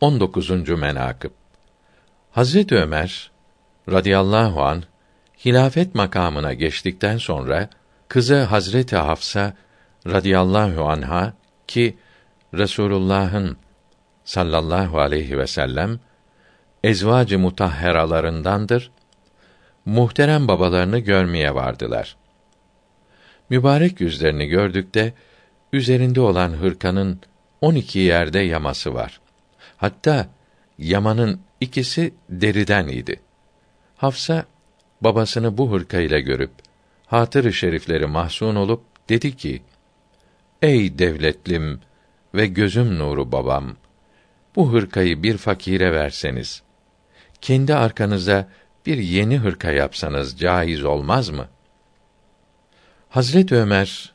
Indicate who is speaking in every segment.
Speaker 1: 19. menakıb Hazret Ömer radıyallahu an hilafet makamına geçtikten sonra kızı Hazreti Hafsa radıyallahu anha ki Resulullah'ın sallallahu aleyhi ve sellem ezvacı mutahheralarındandır. Muhterem babalarını görmeye vardılar. Mübarek yüzlerini gördükte üzerinde olan hırkanın on iki yerde yaması var. Hatta yamanın ikisi deriden idi. Hafsa babasını bu hırka ile görüp hatır-ı şerifleri mahzun olup dedi ki: Ey devletlim ve gözüm nuru babam, bu hırkayı bir fakire verseniz, kendi arkanıza bir yeni hırka yapsanız caiz olmaz mı? Hazret Ömer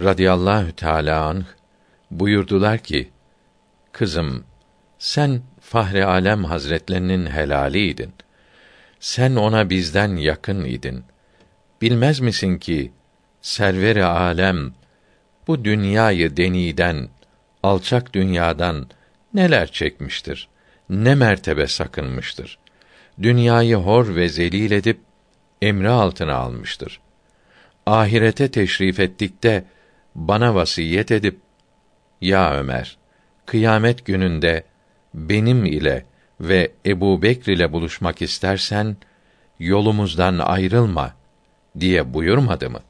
Speaker 1: radıyallahu teâlâ anh buyurdular ki, Kızım, sen Fahri Alem Hazretlerinin helaliydin. Sen ona bizden yakın idin. Bilmez misin ki server-i alem bu dünyayı deniden, alçak dünyadan neler çekmiştir? Ne mertebe sakınmıştır? Dünyayı hor ve zelil edip emri altına almıştır. Ahirete teşrif ettikte bana vasiyet edip ya Ömer kıyamet gününde benim ile ve Ebu Bekr ile buluşmak istersen yolumuzdan ayrılma diye buyurmadı mı?